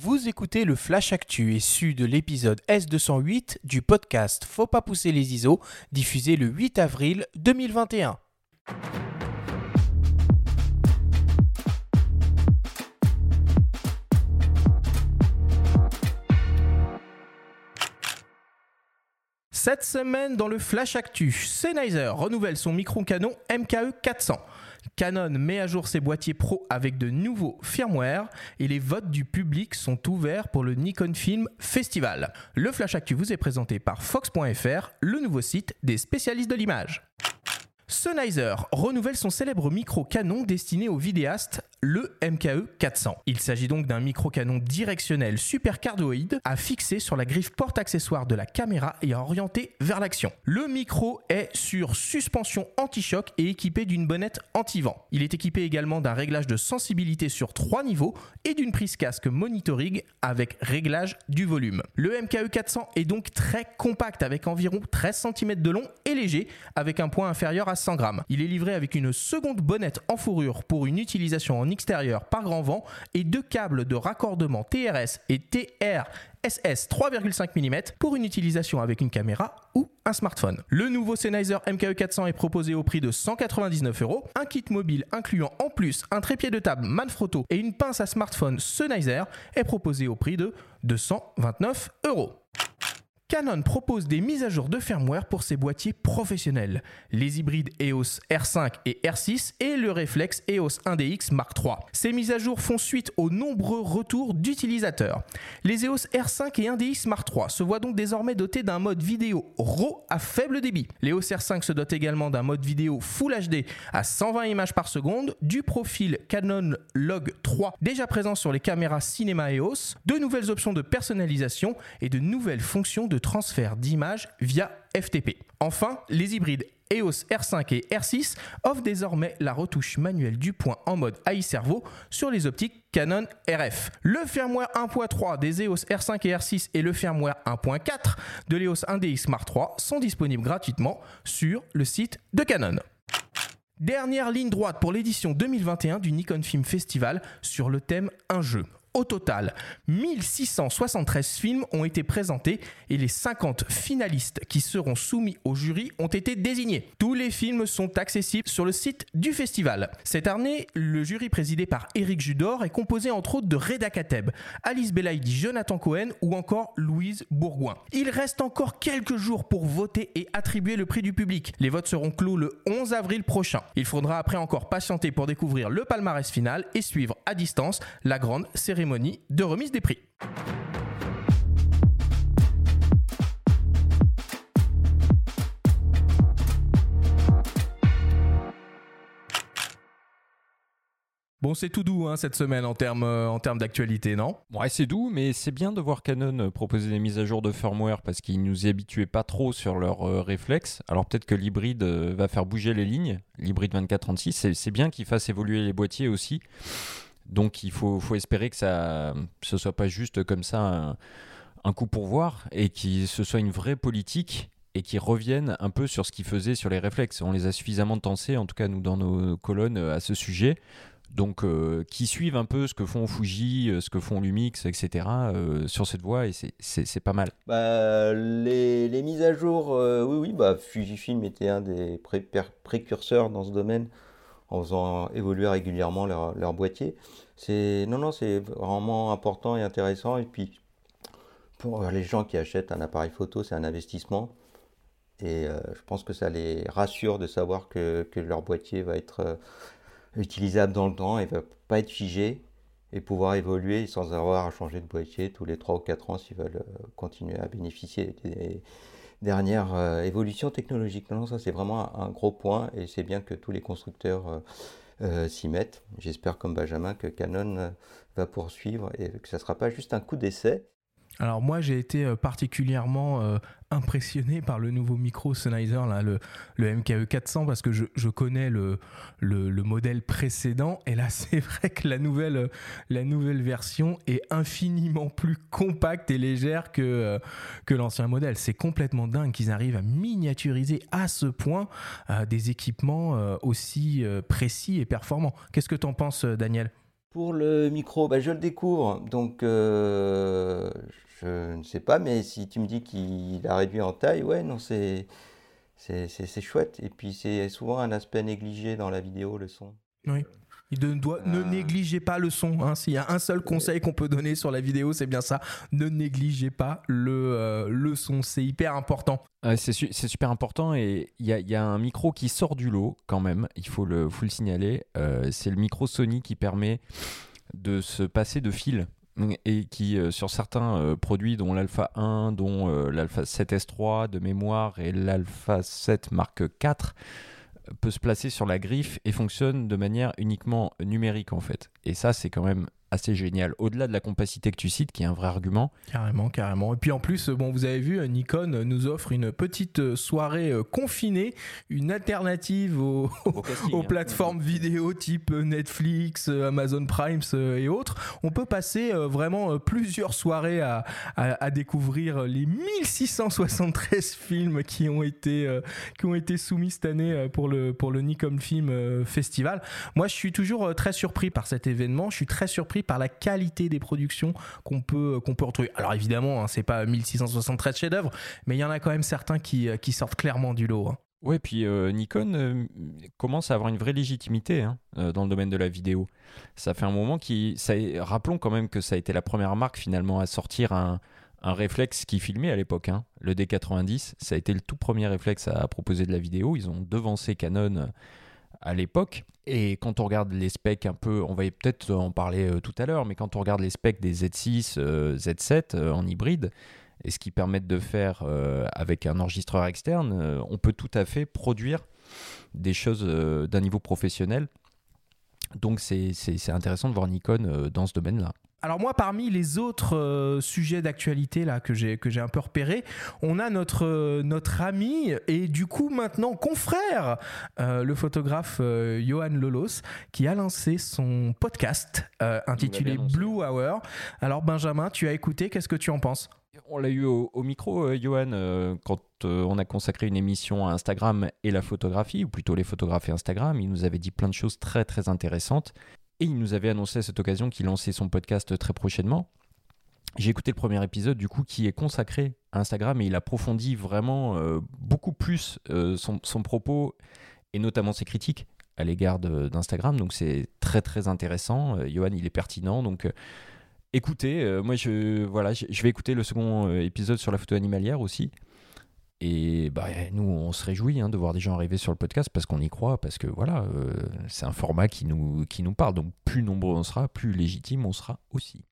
Vous écoutez le Flash Actu issu de l'épisode S208 du podcast Faut pas pousser les ISO, diffusé le 8 avril 2021. Cette semaine dans le Flash Actu, Sennheiser renouvelle son micro-canon MKE 400. Canon met à jour ses boîtiers pro avec de nouveaux firmware et les votes du public sont ouverts pour le Nikon Film Festival. Le Flash Actu vous est présenté par Fox.fr, le nouveau site des spécialistes de l'image. Sennheiser renouvelle son célèbre micro-canon destiné aux vidéastes, le MKE 400. Il s'agit donc d'un micro-canon directionnel supercardioïde à fixer sur la griffe porte-accessoire de la caméra et à orienter vers l'action. Le micro est sur suspension anti-choc et équipé d'une bonnette anti-vent. Il est équipé également d'un réglage de sensibilité sur trois niveaux et d'une prise casque monitoring avec réglage du volume. Le MKE 400 est donc très compact avec environ 13 cm de long et léger avec un poids inférieur à 100 grammes. Il est livré avec une seconde bonnette en fourrure pour une utilisation en extérieur par grand vent et deux câbles de raccordement TRS et TRSS 3,5 mm pour une utilisation avec une caméra ou un smartphone. Le nouveau Sennheiser MKE 400 est proposé au prix de 199 euros. Un kit mobile incluant en plus un trépied de table Manfrotto et une pince à smartphone Sennheiser est proposé au prix de 229 euros. Canon propose des mises à jour de firmware pour ses boîtiers professionnels, les hybrides EOS R5 et R6 et le réflexe EOS 1DX Mark III. Ces mises à jour font suite aux nombreux retours d'utilisateurs. Les EOS R5 et 1DX Mark III se voient donc désormais dotés d'un mode vidéo RAW à faible débit. L'EOS R5 se dote également d'un mode vidéo Full HD à 120 images par seconde, du profil Canon Log 3 déjà présent sur les caméras cinéma EOS, de nouvelles options de personnalisation et de nouvelles fonctions de transfert d'images via FTP. Enfin, les hybrides EOS R5 et R6 offrent désormais la retouche manuelle du point en mode AI Servo sur les optiques Canon RF. Le firmware 1.3 des EOS R5 et R6 et le firmware 1.4 de l'EOS 1DX Mark III sont disponibles gratuitement sur le site de Canon. Dernière ligne droite pour l'édition 2021 du Nikon Film Festival sur le thème Un jeu. Au total, 1673 films ont été présentés et les 50 finalistes qui seront soumis au jury ont été désignés. Tous les films sont accessibles sur le site du festival. Cette année, le jury présidé par Eric Judor est composé entre autres de Reda Kateb, Alice Belaïdi, Jonathan Cohen ou encore Louise Bourgoin. Il reste encore quelques jours pour voter et attribuer le prix du public. Les votes seront clos le 11 avril prochain. Il faudra après encore patienter pour découvrir le palmarès final et suivre à distance la grande de remise des prix. Bon, c'est tout doux hein, cette semaine en termes euh, d'actualité, non? Ouais, c'est doux, mais c'est bien de voir Canon euh, proposer des mises à jour de firmware parce qu'ils nous y habituaient pas trop sur leur euh, réflexe. Alors peut-être que l'hybride va faire bouger les lignes, l'hybride 2436. C'est bien qu'ils fassent évoluer les boîtiers aussi. Donc il faut, espérer que ça ce soit pas juste comme ça un, coup pour voir et que ce soit une vraie politique et qui revienne un peu sur ce qu'ils faisaient sur les réflexes. On les a suffisamment tensés, en tout cas nous dans nos colonnes, à ce sujet. Donc, euh, qui suivent un peu ce que font Fuji, euh, ce que font Lumix, etc. Euh, sur cette voie, et c'est pas mal. Bah, les, les, mises à jour, oui, oui, bah, Fujifilm était un des précurseurs dans ce domaine en faisant évoluer régulièrement leur, leur boîtier. C'est non non c'est vraiment important et intéressant. Et puis pour les gens qui achètent un appareil photo c'est un investissement. Et euh, je pense que ça les rassure de savoir que, que leur boîtier va être euh, utilisable dans le temps et va pas être figé et pouvoir évoluer sans avoir à changer de boîtier tous les 3 ou 4 ans s'ils veulent euh, continuer à bénéficier dernière euh, évolution technologique. Non, ça c'est vraiment un, gros point et c'est bien que tous les constructeurs euh, euh, s'y mettent. J'espère comme Benjamin que Canon va poursuivre et que ça ne sera pas juste un coup d'essai. Alors moi j'ai été particulièrement impressionné par le nouveau micro Sennheiser, le, MKE 400, parce que je, connais le, le, le, modèle précédent. Et là, c'est vrai que la nouvelle, la nouvelle version est infiniment plus compacte et légère que, l'ancien modèle. C'est complètement dingue qu'ils arrivent à miniaturiser à ce point euh, des équipements euh, aussi euh, précis et performants. Qu'est-ce que tu en penses, Daniel? Pour le micro, bah, je le découvre, donc euh, je ne sais pas, mais si tu me dis qu'il a réduit en taille, ouais, non, c'est chouette. Et puis c'est souvent un aspect négligé dans la vidéo, le son. Oui. Il ne, doit, ne Euh. négligez pas le son. hein. S'il y a un seul conseil qu'on peut donner sur la vidéo, c'est bien ça. Ne négligez pas le, euh, le son. C'est hyper important. Ouais, c'est su- super important et il y a, y a un micro qui sort du lot quand même, il faut le, faut le signaler. Euh, c'est le micro Sony qui permet de se passer de fil et qui, euh, sur certains euh, produits, dont l'Alpha 1, dont euh, l'Alpha 7S3 de mémoire et l'Alpha 7 Mark 4, euh, peut se placer sur la griffe et fonctionne de manière uniquement numérique en fait. Et ça, c'est quand même assez génial. Au-delà de la compacité que tu cites, qui est un vrai argument, Carrément, carrément. Et puis en plus, bon, vous avez vu, Nikon nous offre une petite euh, soirée euh, confinée, une alternative au, aux plateformes vidéo type Netflix, euh, Amazon Prime euh, et autres. On peut passer euh, vraiment euh, plusieurs soirées à, à- à découvrir les 1673 films qui ont été, euh, qui ont été soumis cette année euh, pour le, pour le Nikon Film euh, Festival. Moi, je suis toujours euh, très surpris par cet événement. Je suis très surpris par la qualité des productions qu'on peut, qu'on peut retrouver. Alors évidemment, hein, c'est pas 1673 chefs-d'œuvre, mais il y en a quand même certains qui, euh, qui sortent clairement du lot. hein. Ouais, puis euh, Nikon euh, commence à avoir une vraie légitimité hein, euh, dans le domaine de la vidéo. Ça fait un moment qui, rappelons quand même que ça a été la première marque finalement à sortir un, un réflexe qui filmait à l'époque, hein, le D90. Ça a été le tout premier réflexe à, proposer de la vidéo. Ils ont devancé Canon euh, à l'époque. Et quand on regarde les specs un peu, on va peut-être en parler euh, tout à l'heure, mais quand on regarde les specs des Z6, euh, Z7 euh, en hybride, et ce qui permettent de faire avec un enregistreur externe, on peut tout à fait produire des choses d'un niveau professionnel. Donc c'est intéressant de voir Nikon dans ce domaine-là. Alors moi, parmi les autres euh, sujets d'actualité là que j'ai que j'ai un peu repéré, on a notre euh, notre ami et du coup maintenant confrère, euh, le photographe Johan Lolos, qui a lancé son podcast intitulé. Blue Hour. Alors Benjamin, tu as écouté, qu'est-ce que tu en penses? On l'a eu au, au micro, euh, Johan, euh, quand euh, on a consacré une émission à Instagram et la photographie, ou plutôt les photographes et Instagram. Il nous avait dit plein de choses très très intéressantes. Et il nous avait annoncé à cette occasion qu'il lançait son podcast très prochainement. J'ai écouté le premier épisode du coup qui est consacré à Instagram et il approfondit vraiment euh, beaucoup plus euh, son, propos et notamment ses critiques à l'égard d'Instagram. Donc c'est très très intéressant. Euh, Johan, il est pertinent. Donc euh, écoutez, moi je, voilà, je, vais écouter le second épisode sur la photo animalière aussi. Et bah, nous, on se réjouit hein, de voir des gens arriver sur le podcast parce qu'on y croit, parce que voilà, euh, c'est un format qui nous, qui nous parle. Donc plus nombreux on sera, plus légitime on sera aussi.